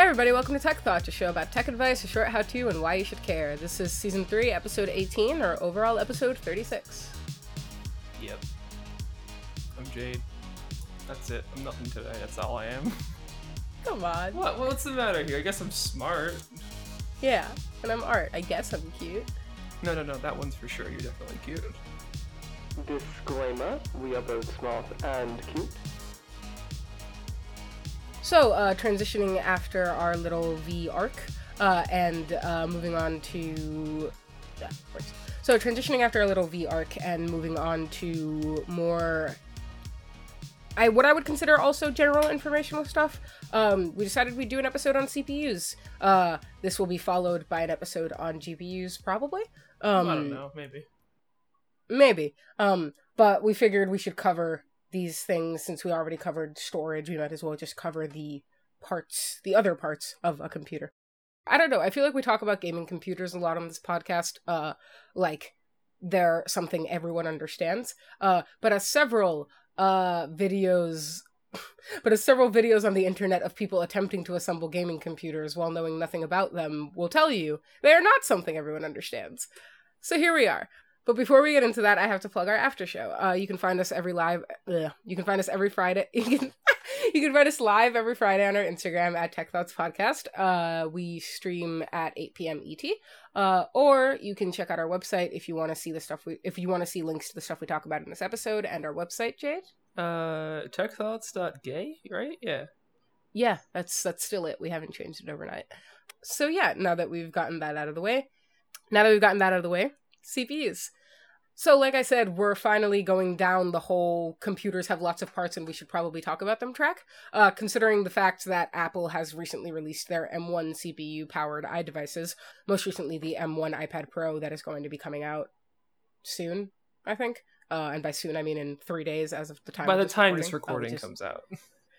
Hey everybody, welcome to Tech Thoughts, a show about tech advice, a short how-to, and why you should care. This is season three, episode 18, or overall episode 36. Yep. I'm Jade. That's it. I'm nothing today. That's all I am. Come on. What? What's the matter here? I guess I'm smart. Yeah, and I'm Art. I guess I'm cute. No, no, no. That one's for sure. You're definitely cute. Disclaimer, we are both smart and cute. So, uh, transitioning after our little V arc, uh, and uh, moving on to. Yeah. So, transitioning after a little V arc and moving on to more. I what I would consider also general informational stuff. Um, we decided we'd do an episode on CPUs. Uh, this will be followed by an episode on GPUs, probably. Um, I don't know. Maybe. Maybe. Um, but we figured we should cover these things since we already covered storage. We might as well just cover the parts, the other parts of a computer. I don't know. I feel like we talk about gaming computers a lot on this podcast. Uh, like they're something everyone understands. Uh, but as several uh videos but as several videos on the internet of people attempting to assemble gaming computers while knowing nothing about them will tell you, they are not something everyone understands. So here we are. But before we get into that, I have to plug our after show. Uh, you can find us every live. Ugh, you can find us every Friday. You can you can find us live every Friday on our Instagram at Tech Thoughts Podcast. Uh, we stream at 8 p.m. ET. Uh, or you can check out our website if you want to see the stuff we if you want to see links to the stuff we talk about in this episode and our website, Jade. Uh, techthoughts.gay, right? Yeah. Yeah, that's that's still it. We haven't changed it overnight. So yeah, now that we've gotten that out of the way, now that we've gotten that out of the way, CPUs. So, like I said, we're finally going down the whole computers have lots of parts and we should probably talk about them track, uh, considering the fact that Apple has recently released their M1 CPU powered iDevices, most recently the M1 iPad Pro that is going to be coming out soon, I think. Uh, and by soon, I mean in three days as of the time. By the this time recording, this recording is- comes out.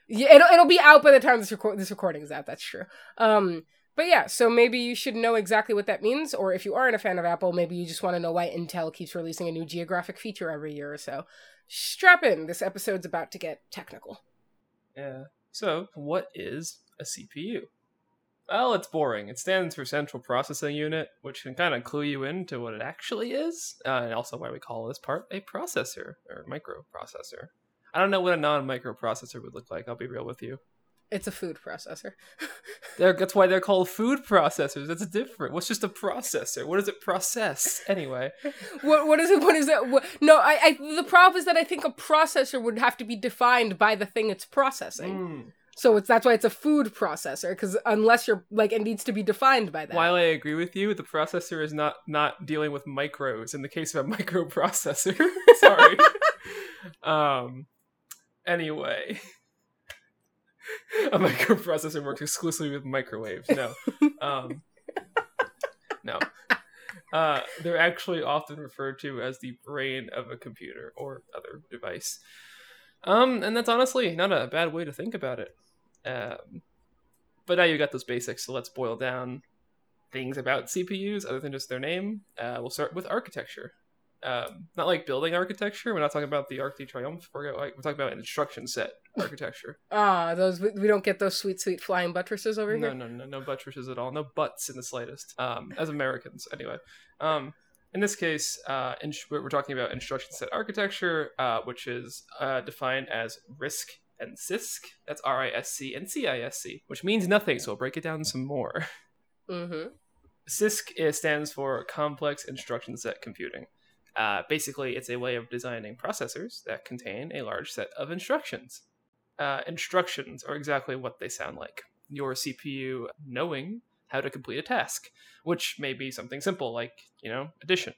yeah, it'll, it'll be out by the time this record this recording is out. That's true. Um, but yeah, so maybe you should know exactly what that means, or if you aren't a fan of Apple, maybe you just want to know why Intel keeps releasing a new geographic feature every year or so. Strap in. This episode's about to get technical. Yeah. So, what is a CPU? Well, it's boring. It stands for Central Processing Unit, which can kind of clue you into what it actually is, uh, and also why we call this part a processor or microprocessor. I don't know what a non-microprocessor would look like. I'll be real with you. It's a food processor. They're, that's why they're called food processors. That's different. What's just a processor? What does it process anyway? what what is it? What is that? What, no, I, I the problem is that I think a processor would have to be defined by the thing it's processing. Mm. So it's that's why it's a food processor because unless you're like it needs to be defined by that. While I agree with you, the processor is not not dealing with micros in the case of a microprocessor. Sorry. um. Anyway, a microprocessor works exclusively with microwaves. No. Um. No. Uh, they're actually often referred to as the brain of a computer or other device. Um, and that's honestly not a bad way to think about it. Um, but now you got those basics, so let's boil down things about CPUs other than just their name. Uh, we'll start with architecture. Um, not like building architecture. We're not talking about the Arc de Triomphe. We're, like, we're talking about instruction set architecture. Ah, those we, don't get those sweet sweet flying buttresses over no, here. no, no, no no buttresses at all. No butts in the slightest. Um, as Americans, anyway. Um, in this case, uh, in, we're talking about instruction set architecture, uh, which is uh, defined as RISC and CISC. That's R I S C and C I S C, which means nothing. So I'll break it down some more. Mm-hmm. CISC stands for Complex Instruction Set Computing. Uh, basically, it's a way of designing processors that contain a large set of instructions. Uh, instructions are exactly what they sound like. Your CPU knowing how to complete a task, which may be something simple like, you know, addition,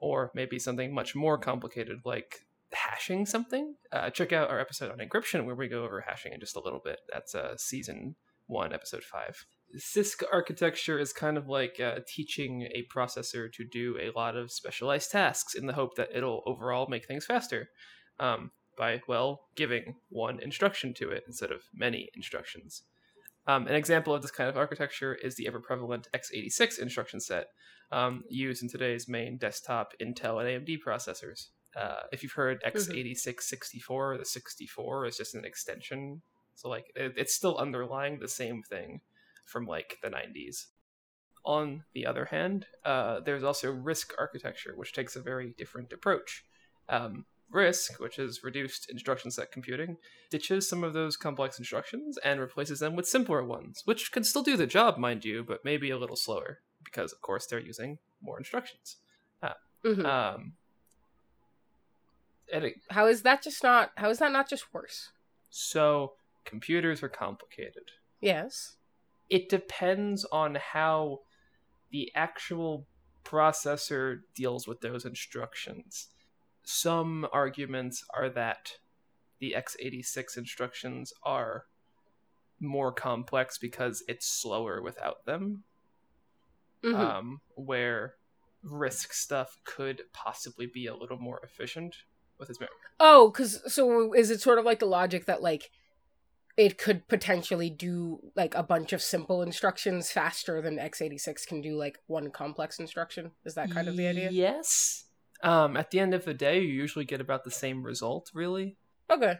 or maybe something much more complicated like hashing something. Uh, check out our episode on encryption where we go over hashing in just a little bit. That's uh, season one, episode five. CISC architecture is kind of like uh, teaching a processor to do a lot of specialized tasks in the hope that it'll overall make things faster um, by, well, giving one instruction to it instead of many instructions. Um, an example of this kind of architecture is the ever prevalent x86 instruction set um, used in today's main desktop Intel and AMD processors. Uh, if you've heard x86 64, the 64 is just an extension. So, like, it, it's still underlying the same thing. From like the 90s. On the other hand, uh, there's also RISC architecture, which takes a very different approach. Um, RISC, which is reduced instruction set computing, ditches some of those complex instructions and replaces them with simpler ones, which can still do the job, mind you, but maybe a little slower because, of course, they're using more instructions. Mhm. Um, and it, how is that just not? How is that not just worse? so computers are complicated. Yes. It depends on how the actual processor deals with those instructions. Some arguments are that the x86 instructions are more complex because it's slower without them. Mhm. um, where RISC stuff could possibly be a little more efficient with its memory. Oh, because so is it sort of like the logic that like it could potentially do like a bunch of simple instructions faster than x86 can do like one complex instruction? Is that kind of the idea? Yes. Um, at the end of the day, you usually get about the same result, really. Okay.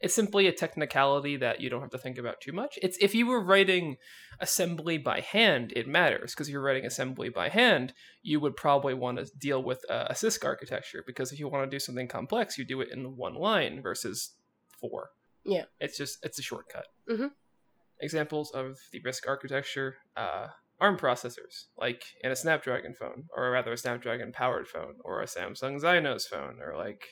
It's simply a technicality that you don't have to think about too much. It's if you were writing assembly by hand, it matters because if you're writing assembly by hand, you would probably want to deal with a, a CISC architecture because if you want to do something complex, you do it in one line versus four. Yeah. It's just it's a shortcut. Mhm. Examples of the RISC architecture: uh, ARM processors, like in a Snapdragon phone, or rather a Snapdragon powered phone, or a Samsung Exynos phone, or like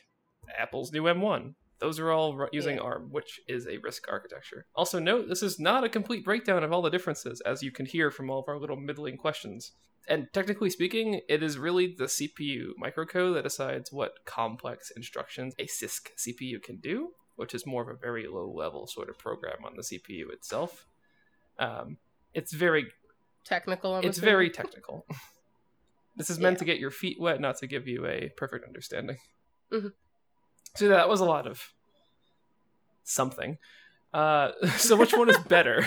Apple's new M1. Those are all ru- using Yeah. ARM, which is a RISC architecture. Also, note this is not a complete breakdown of all the differences, as you can hear from all of our little middling questions. And technically speaking, it is really the CPU microcode that decides what complex instructions a CISC CPU can do, which is more of a very low level sort of program on the CPU itself. Um, it's very Technical. I'm it's assuming? very technical. this is meant Yeah. to get your feet wet, not to give you a perfect understanding. Mhm. So that was a lot of something. Uh, so which one is better?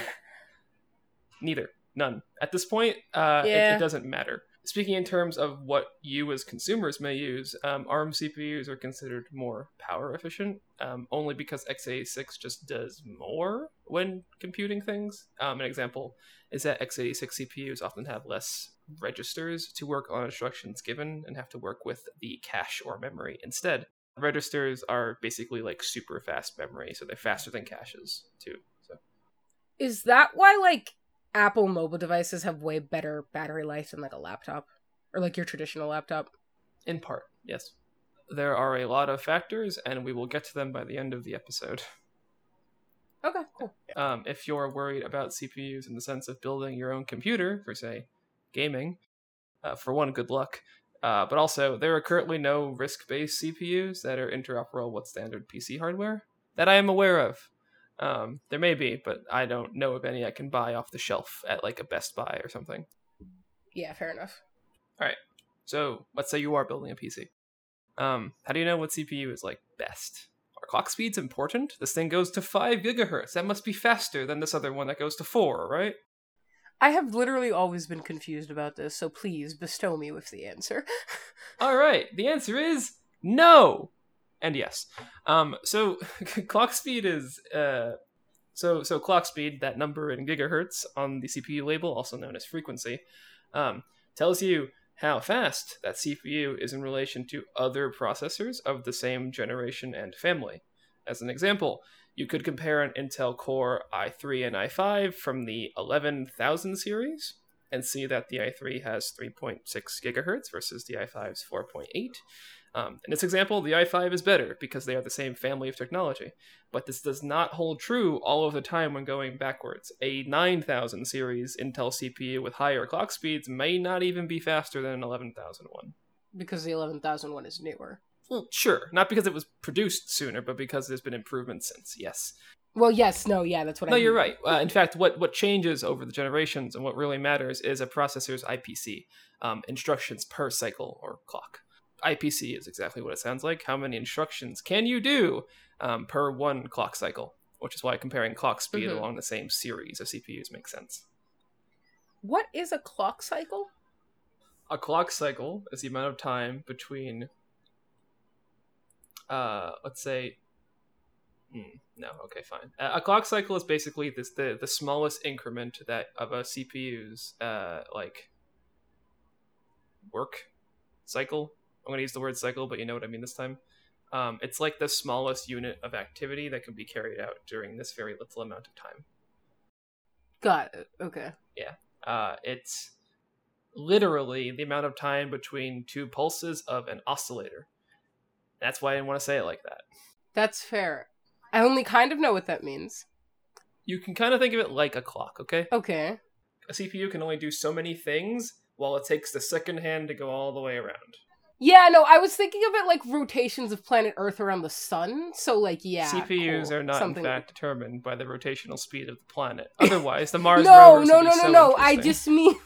Neither. None. At this point, uh, it- it, doesn't matter. Speaking in terms of what you as consumers may use, um, ARM CPUs are considered more power efficient, um, only because x86 just does more when computing things. Um, an example is that x86 CPUs often have less registers to work on instructions given and have to work with the cache or memory instead. Registers are basically like super fast memory, so they're faster than caches too. So Is that why like Apple mobile devices have way better battery life than like a laptop or like your traditional laptop? in part, yes. There are a lot of factors, and we will get to them by the end of the episode. Okay, cool. Um, if you're worried about CPUs in the sense of building your own computer for, say, gaming, uh, for one, good luck. Uh, but also, there are currently no RISC based CPUs that are interoperable with standard PC hardware that I am aware of. Um, there may be, but I don't know of any I can buy off the shelf at like a Best Buy or something. Yeah, fair enough. All right. So let's say you are building a PC. Um, how do you know what CPU is like best? Are clock speeds important? This thing goes to five gigahertz. That must be faster than this other one that goes to four, right? I have literally always been confused about this, so please bestow me with the answer. All right. The answer is no, and yes. Um, so clock speed is uh, so so clock speed. That number in gigahertz on the CPU label, also known as frequency, um, tells you how fast that CPU is in relation to other processors of the same generation and family. As an example, you could compare an Intel Core i3 and i5 from the 11000 series and see that the i3 has 3.6 gigahertz versus the i5's 4.8. Um, in this example, the i5 is better because they are the same family of technology, but this does not hold true all of the time when going backwards. A 9000 series Intel CPU with higher clock speeds may not even be faster than an 11000 one. because the 11000 one is newer. Well, sure, not because it was produced sooner, but because there's been improvements since. Yes. Well, yes, no, yeah, that's what I No, you're right. Uh, in fact, what what changes over the generations and what really matters is a processor's IPC, um, instructions per cycle or clock. IPC is exactly what it sounds like. How many instructions can you do um, per one clock cycle? Which is why comparing clock speed Mhm. along the same series of CPUs makes sense. What is a clock cycle? A clock cycle is the amount of time between, uh, let's say, Mm, no, okay, fine. Uh, a clock cycle is basically this the the smallest increment that of a CPU's uh like work cycle. I'm gonna use the word cycle, but you know what I mean this time. Um, it's like the smallest unit of activity that can be carried out during this very little amount of time. Got it. Okay. Yeah. Uh, it's literally the amount of time between two pulses of an oscillator. That's why I didn't want to say it like that. That's fair. I only kind of know what that means. You can kind of think of it like a clock, okay? Okay. A CPU can only do so many things while it takes the second hand to go all the way around. Yeah, no, I was thinking of it like rotations of planet Earth around the sun. So, like, yeah. CPUs cool. are not, Something- in fact, determined by the rotational speed of the planet. Otherwise, the Mars no, no, no, no, so no. I just mean.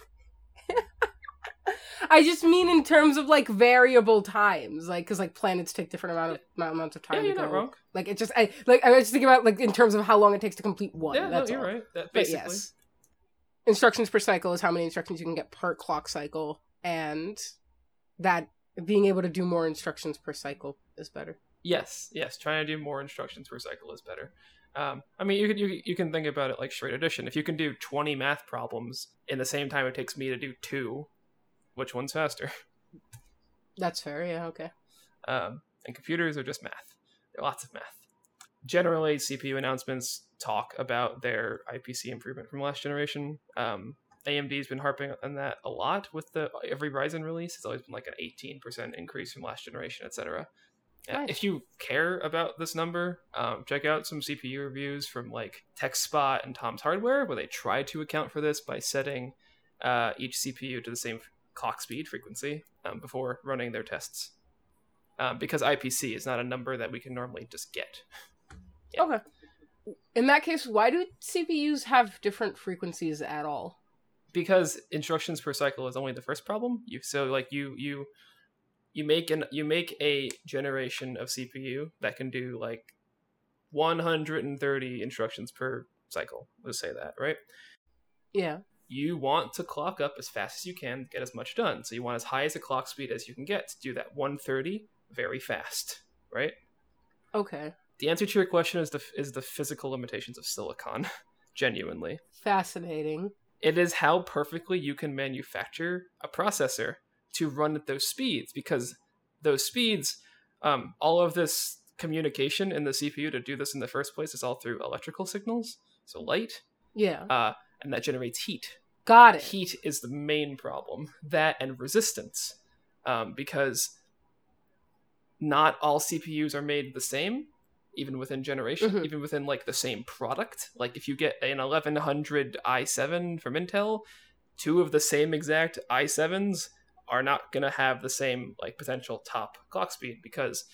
I just mean in terms of like variable times, like because like planets take different amount of amount- amounts of time yeah, you're not wrong. Like it just, I like I was just thinking about like in terms of how long it takes to complete one. Yeah, no, that's you're all. right. That But basically. yes, instructions per cycle is how many instructions you can get per clock cycle, and that being able to do more instructions per cycle is better. Yes, yes. Trying to do more instructions per cycle is better. Um, I mean, you can you, you can think about it like straight addition. If you can do twenty math problems in the same time it takes me to do two, which one's faster? That's fair. Yeah. Okay. Um, and computers are just math. There are lots of math. Generally, CPU announcements talk about their IPC improvement from last generation. Um, AMD's been harping on that a lot with the every Ryzen release. It's always been like an 18% increase from last generation, etc. Uh, If you care about this number, um, check out some CPU reviews from like TechSpot and Tom's Hardware, where they try to account for this by setting uh, each CPU to the same clock speed frequency um, before running their tests. Um, because IPC is not a number that we can normally just get. Yeah. Okay. In that case, why do CPUs have different frequencies at all? Because instructions per cycle is only the first problem you so like you you you make an you make a generation of cpu that can do like 130 instructions per cycle let's say that right Yeah. you want to clock up as fast as you can get as much done so you want as high as a clock speed as you can get to do that 130 very fast right Okay. the answer to your question is the is the physical limitations of silicon genuinely Fascinating. It is how perfectly you can manufacture a processor to run at those speeds because those speeds um, all of this communication in the cpu to do this in the first place is all through electrical signals so light Yeah. uh, and that generates heat Got it. heat is the main problem that and resistance um, because not all cpus are made the same even within generation Mhm. even within like the same product like if you get an 1100 i7 from intel two of the same exact i7s are not going to have the same like potential top clock speed because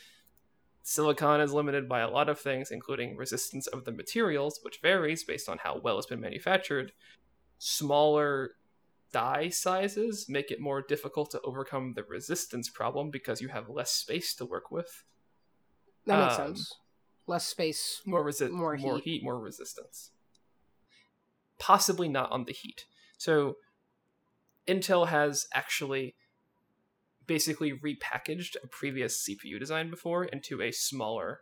silicon is limited by a lot of things including resistance of the materials which varies based on how well it's been manufactured smaller die sizes make it more difficult to overcome the resistance problem because you have less space to work with That makes um, sense. Less space. more resi- More more heat. heat more resistance possibly not on the heat so intel has actually basically repackaged a previous cpu design before into a smaller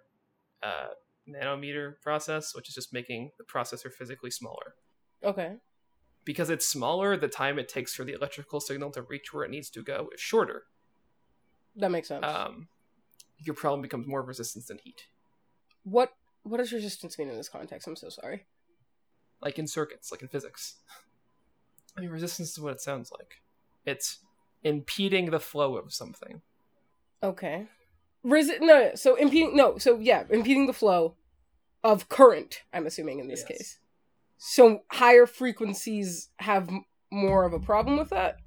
uh, nanometer process which is just making the processor physically smaller Okay. because it's smaller the time it takes for the electrical signal to reach where it needs to go is shorter That makes sense. um, your problem becomes more resistance than heat what what does resistance mean in this context? I'm so sorry. like in circuits, like in physics. I mean, resistance is what it sounds like. It's impeding the flow of something. Okay. Resi- no, so impeding no, so yeah, impeding the flow of current, I'm assuming in this Yes. case. So higher frequencies have m- more of a problem with that?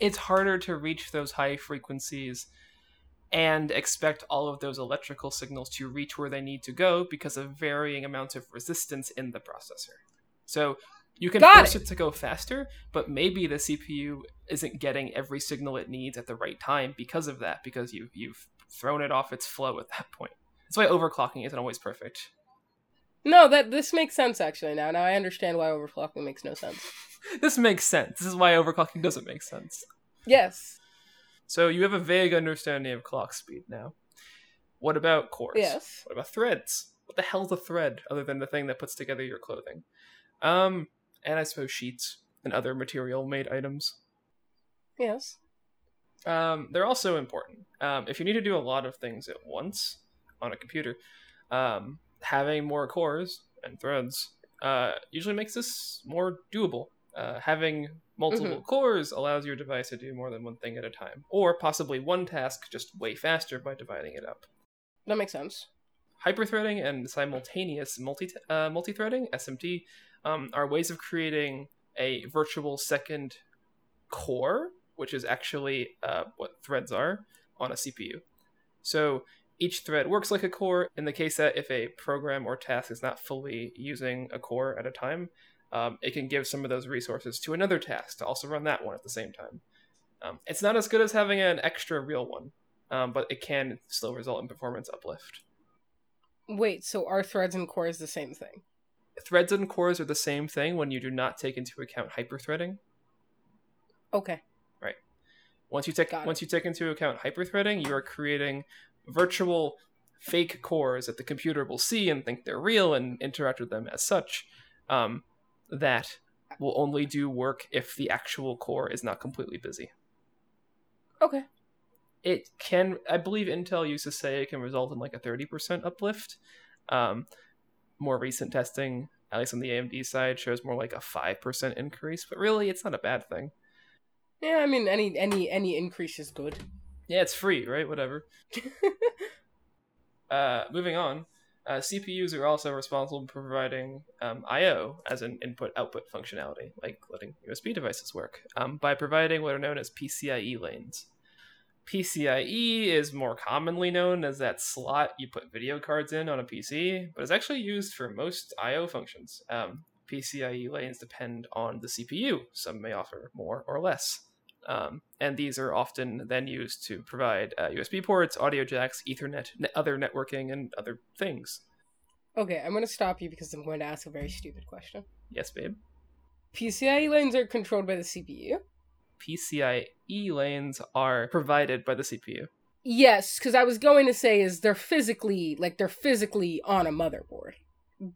It's harder to reach those high frequencies and expect all of those electrical signals to reach where they need to go because of varying amounts of resistance in the processor. So you can Got force it. it to go faster, but maybe the CPU isn't getting every signal it needs at the right time because of that, because you you've thrown it off its flow at that point. That's why overclocking isn't always perfect. No, that this makes sense actually now. Now I understand why overclocking makes no sense. this makes sense. This is why overclocking doesn't make sense. Yes. So you have a vague understanding of clock speed now. What about cores? Yes. What about threads? what the hell's a thread other than the thing that puts together your clothing? Um, and I suppose sheets and other material made items. Yes. Um, they're also important. Um, if you need to do a lot of things at once on a computer, um, having more cores and threads uh, usually makes this more doable. Uh, having multiple cores allows your device to do more than one thing at a time, or possibly one task just way faster by dividing it up. That makes sense. Hyperthreading and simultaneous multi uh, multi-threading (SMT) um, are ways of creating a virtual second core, which is actually uh, what threads are on a CPU. So each thread works like a core in the case that if a program or task is not fully using a core at a time, um, it can give some of those resources to another task to also run that one at the same time. Um, it's not as good as having an extra real one, um, but it can still result in performance uplift. Wait, so are threads and cores the same thing? Threads and cores are the same thing when you do not take into account hyperthreading. Okay. Right. Once you take Got it. once you take into account hyperthreading, you are creating virtual fake cores that the computer will see and think they're real and interact with them as such. Um, that will only do work if the actual core is not completely busy. Okay. It can, I believe, Intel used to say it can result in like a thirty percent uplift. Um, more recent testing, at least on the AMD side, shows more like a five percent increase. But really, it's not a bad thing. Yeah, I mean any any any increase is good. Yeah, it's free, right? Whatever. Uh, moving on, uh, CPUs are also responsible for providing um, I/O as an input-output functionality, like letting USB devices work, um, by providing what are known as PCIe lanes. PCIe is more commonly known as that slot you put video cards in on a PC, but is actually used for most I/O functions. Um, PCIe lanes depend on the CPU. Some may offer more or less. Um, and these are often then used to provide uh, USB ports, audio jacks, Ethernet, ne- other networking, and other things. okay, I'm gonna stop you because I'm going to ask a very stupid question. Yes, babe. PCIe lanes are controlled by the CPU. PCIe lanes are provided by the CPU. Yes, because I was going to say is they're physically like they're physically on a motherboard,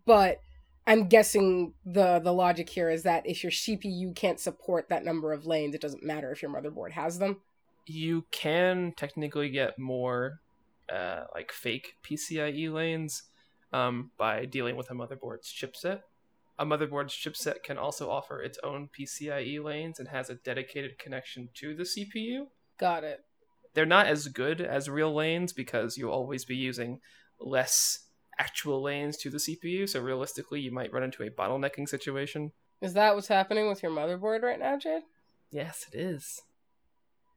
but I'm guessing the the logic here is that if your CPU can't support that number of lanes, it doesn't matter if your motherboard has them. You can technically get more uh, like fake PCIe lanes um, by dealing with a motherboard's chipset. A motherboard's chipset can also offer its own PCIe lanes and has a dedicated connection to the CPU. Got it. they're not as good as real lanes because you'll always be using less actual lanes to the CPU. So realistically, you might run into a bottlenecking situation. Is that what's happening with your motherboard right now, Jade? Yes, it is.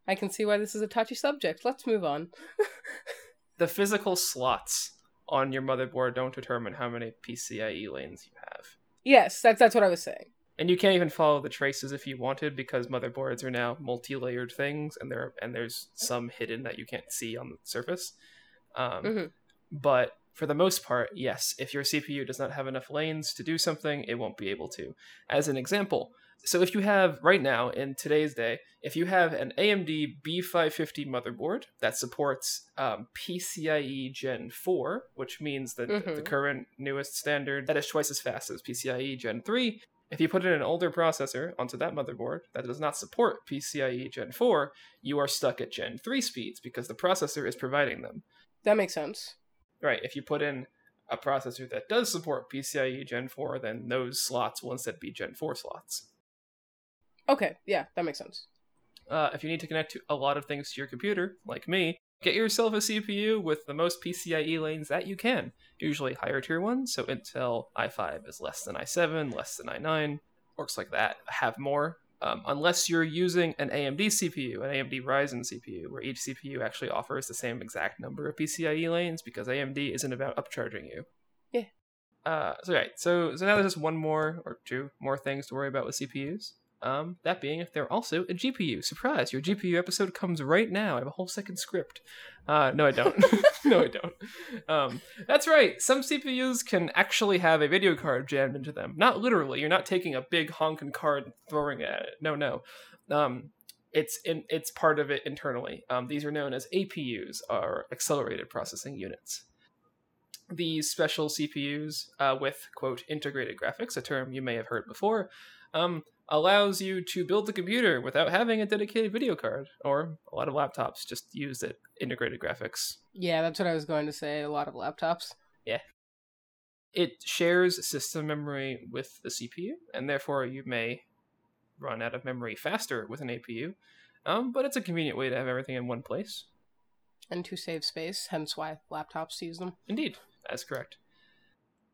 I can see why this is a touchy subject. Let's move on. The physical slots on your motherboard don't determine how many PCIe lanes you have. yes, that's that's what I was saying. And you can't even follow the traces if you wanted because motherboards are now multi-layered things, and there and there's some hidden that you can't see on the surface. Um, Mhm. But for the most part, yes, if your CPU does not have enough lanes to do something, it won't be able to. As an example, so if you have right now in today's day, if you have an AMD B550 motherboard that supports um, PCIe Gen 4, which means that the- the current newest standard that is twice as fast as PCIe Gen 3, if you put in an older processor onto that motherboard that does not support PCIe Gen 4, you are stuck at Gen 3 speeds because the processor is providing them. That makes sense. Right, if you put in a processor that does support PCIe Gen 4, then those slots will instead be Gen 4 slots. Okay, yeah, that makes sense. Uh, if you need to connect to a lot of things to your computer, like me, get yourself a CPU with the most PCIe lanes that you can. Usually higher tier ones, so Intel i5 is less than i7, less than i9, works like that. Have more, um, unless you're using an AMD CPU, an AMD Ryzen CPU, where each CPU actually offers the same exact number of PCIe lanes because AMD isn't about upcharging you. Yeah. Uh, so right, so so now there's just one more or two more things to worry about with CPUs. Um, that being if they're also a GPU. Surprise! Your GPU episode comes right now. I have a whole second script. Uh, no, I don't. no, I don't. Um, that's right. Some CPUs can actually have a video card jammed into them. Not literally. You're not taking a big honking card and throwing it at it. No, no. Um, it's in, it's part of it internally. Um, these are known as APUs, or accelerated processing units. these special CPUs uh, with quote integrated graphics, a term you may have heard before, um, allows you to build the computer without having a dedicated video card. Or a lot of laptops just use it integrated graphics. Yeah, that's what I was going to say. A lot of laptops. Yeah. It shares system memory with the CPU, and therefore you may run out of memory faster with an APU. Um, but it's a convenient way to have everything in one place. And to save space, hence why laptops use them. Indeed, that's correct.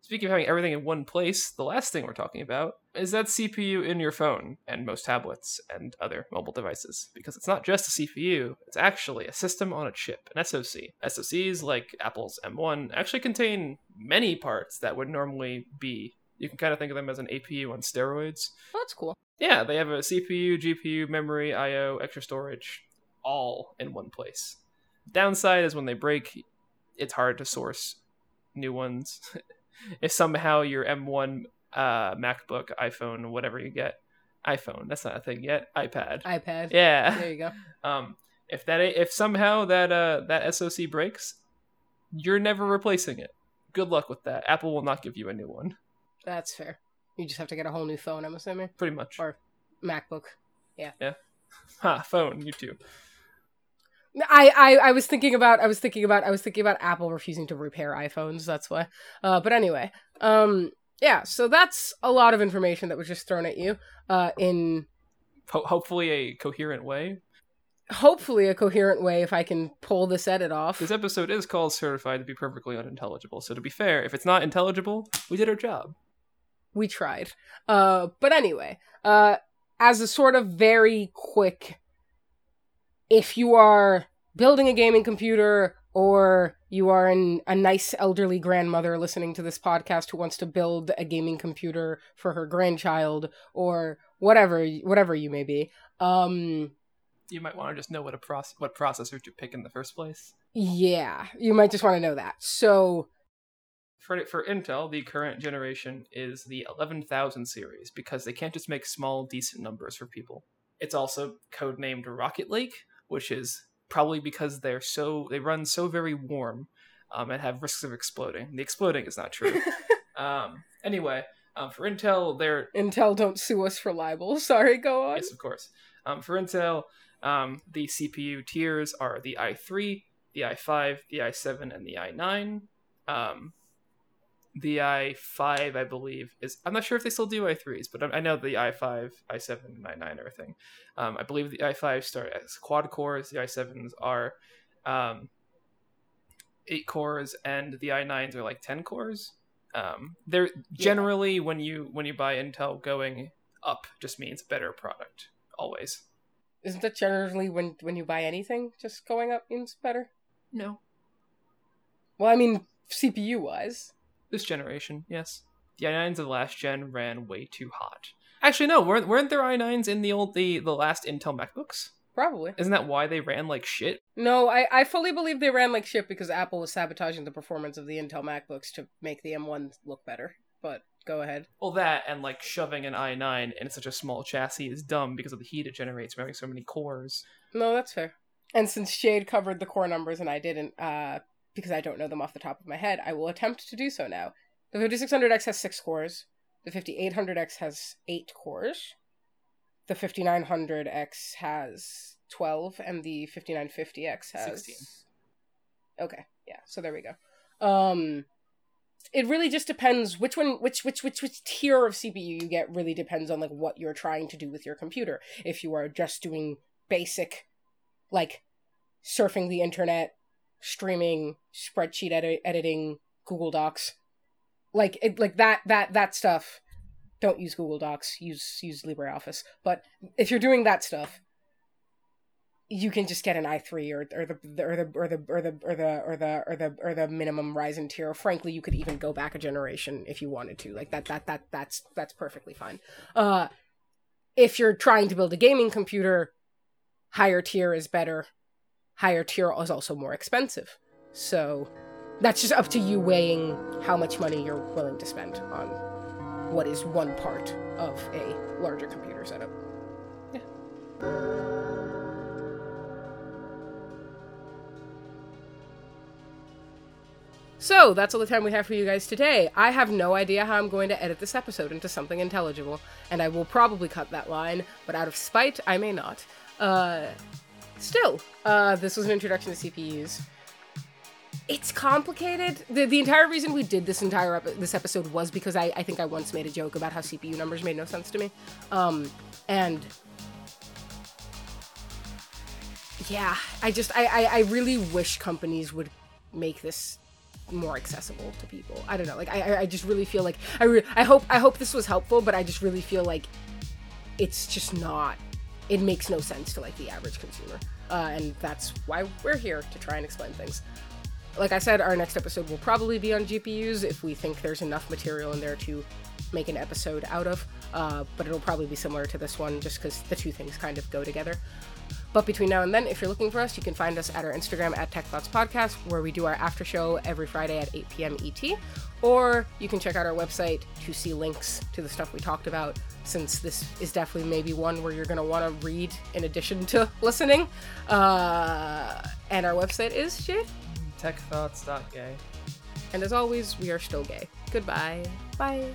Speaking of having everything in one place, the last thing we're talking about is that CPU in your phone and most tablets and other mobile devices. Because it's not just a CPU, it's actually a system on a chip, an SoC. SoCs, like Apple's M1, actually contain many parts that would normally be. You can kind of think of them as an APU on steroids. Oh, that's cool. Yeah, they have a CPU, GPU, memory, I/O, extra storage, all in one place. Downside is when they break, it's hard to source new ones. if somehow your M1 uh, MacBook, iPhone, whatever you get, iPhone, that's not a thing yet, iPad. iPad. Yeah. There you go. Um, if that if somehow that uh that SoC breaks, you're never replacing it. Good luck with that. Apple will not give you a new one. That's fair. You just have to get a whole new phone, I'm assuming. Pretty much. Or MacBook. Yeah. Yeah. Ha, phone, you too. I, I I was thinking about I was thinking about I was thinking about Apple refusing to repair iPhones. That's why. Uh, but anyway, um, yeah. So that's a lot of information that was just thrown at you. Uh, in Ho- hopefully a coherent way. hopefully a coherent way, if I can pull this edit off. This episode is called Certified to be Perfectly Unintelligible. So to be fair, if it's not intelligible, we did our job. we tried. Uh, but anyway, uh, as a sort of very quick, if you are building a gaming computer or you are an, a nice elderly grandmother listening to this podcast who wants to build a gaming computer for her grandchild or whatever whatever you may be um You might want to just know what a proce- what processor to pick in the first place. yeah you might just want to know that so For for Intel, the current generation is the 11000 series because they can't just make small decent numbers for people. It's also codenamed Rocket Lake, which is probably because they're so they run so very warm um, and have risks of exploding. The exploding is not true. um, anyway, um, for Intel, they're intel don't sue us for libel sorry go on Yes, of course. Um, for Intel, um, the CPU tiers are the i3, the i5, the i7, and the i9. The i5, I believe, is. I'm not sure if they still do i3s, but I know the i5, i7, and i9 are a thing. Um, I believe the i5 start as quad cores, the i7s are um, 8 cores, and the i9s are like 10 cores. Um, they're generally when you when you buy Intel going up just means better product always. isn't that generally when when you buy anything just going up means better No, well i mean cpu wise this generation, yes. The i9s of the last gen ran way too hot. Actually, no, weren't weren't there i9s in the old the the last Intel MacBooks? Probably. Isn't that why they ran like shit? No, I, I fully believe they ran like shit because Apple was sabotaging the performance of the Intel MacBooks to make the M1 look better. But go ahead. Well, that and like shoving an i9 in such a small chassis is dumb because of the heat it generates from having so many cores. No, that's fair. And since Jade covered the core numbers and I didn't, uh, because I don't know them off the top of my head, I will attempt to do so now. The 5600X has six cores. The 5800X has eight cores. The 5900X has 12, and the 5950X has 16. Okay, yeah. So there we go. Um, it really just depends which one, which which which which tier of CPU you get. Really depends on like what you're trying to do with your computer. If you are just doing basic, like surfing the internet, streaming, spreadsheet edit- editing, Google Docs, like it, like that that that stuff. Don't use Google Docs. Use use LibreOffice. But if you're doing that stuff, you can just get an i3 or or the or the or the or the or the or the or the or the minimum Ryzen tier. Frankly, you could even go back a generation if you wanted to. Like that that that that's that's perfectly fine. Uh if you're trying to build a gaming computer, higher tier is better. Higher tier is also more expensive. So that's just up to you weighing how much money you're willing to spend on what is one part of a larger computer setup. So that's all the time we have for you guys today. I have no idea how I'm going to edit this episode into something intelligible, and I will probably cut that line, but out of spite, I may not. Uh, still, uh, this was an introduction to CPUs. It's complicated. The, the entire reason we did this entire epi- this episode was because I, I think I once made a joke about how CPU numbers made no sense to me. Um, and yeah, I just I, I, I really wish companies would make this more accessible to people. I don't know. Like I I- I just really feel like I re- I hope I hope this was helpful, but I just really feel like it's just not. It makes no sense to like the average consumer, uh, and that's why we're here to try and explain things. Like I said, our next episode will probably be on GPUs if we think there's enough material in there to make an episode out of. Uh, but it'll probably be similar to this one, just because the two things kind of go together. But between now and then, if you're looking for us, you can find us at our Instagram at Tech Thoughts Podcast, where we do our after show every Friday at 8 p.m. ET. Or you can check out our website to see links to the stuff we talked about, since this is definitely maybe one where you're going to want to read in addition to listening. Uh, and our website is Jade. Techthoughts.gay. And as always, we are still gay. Goodbye. Bye.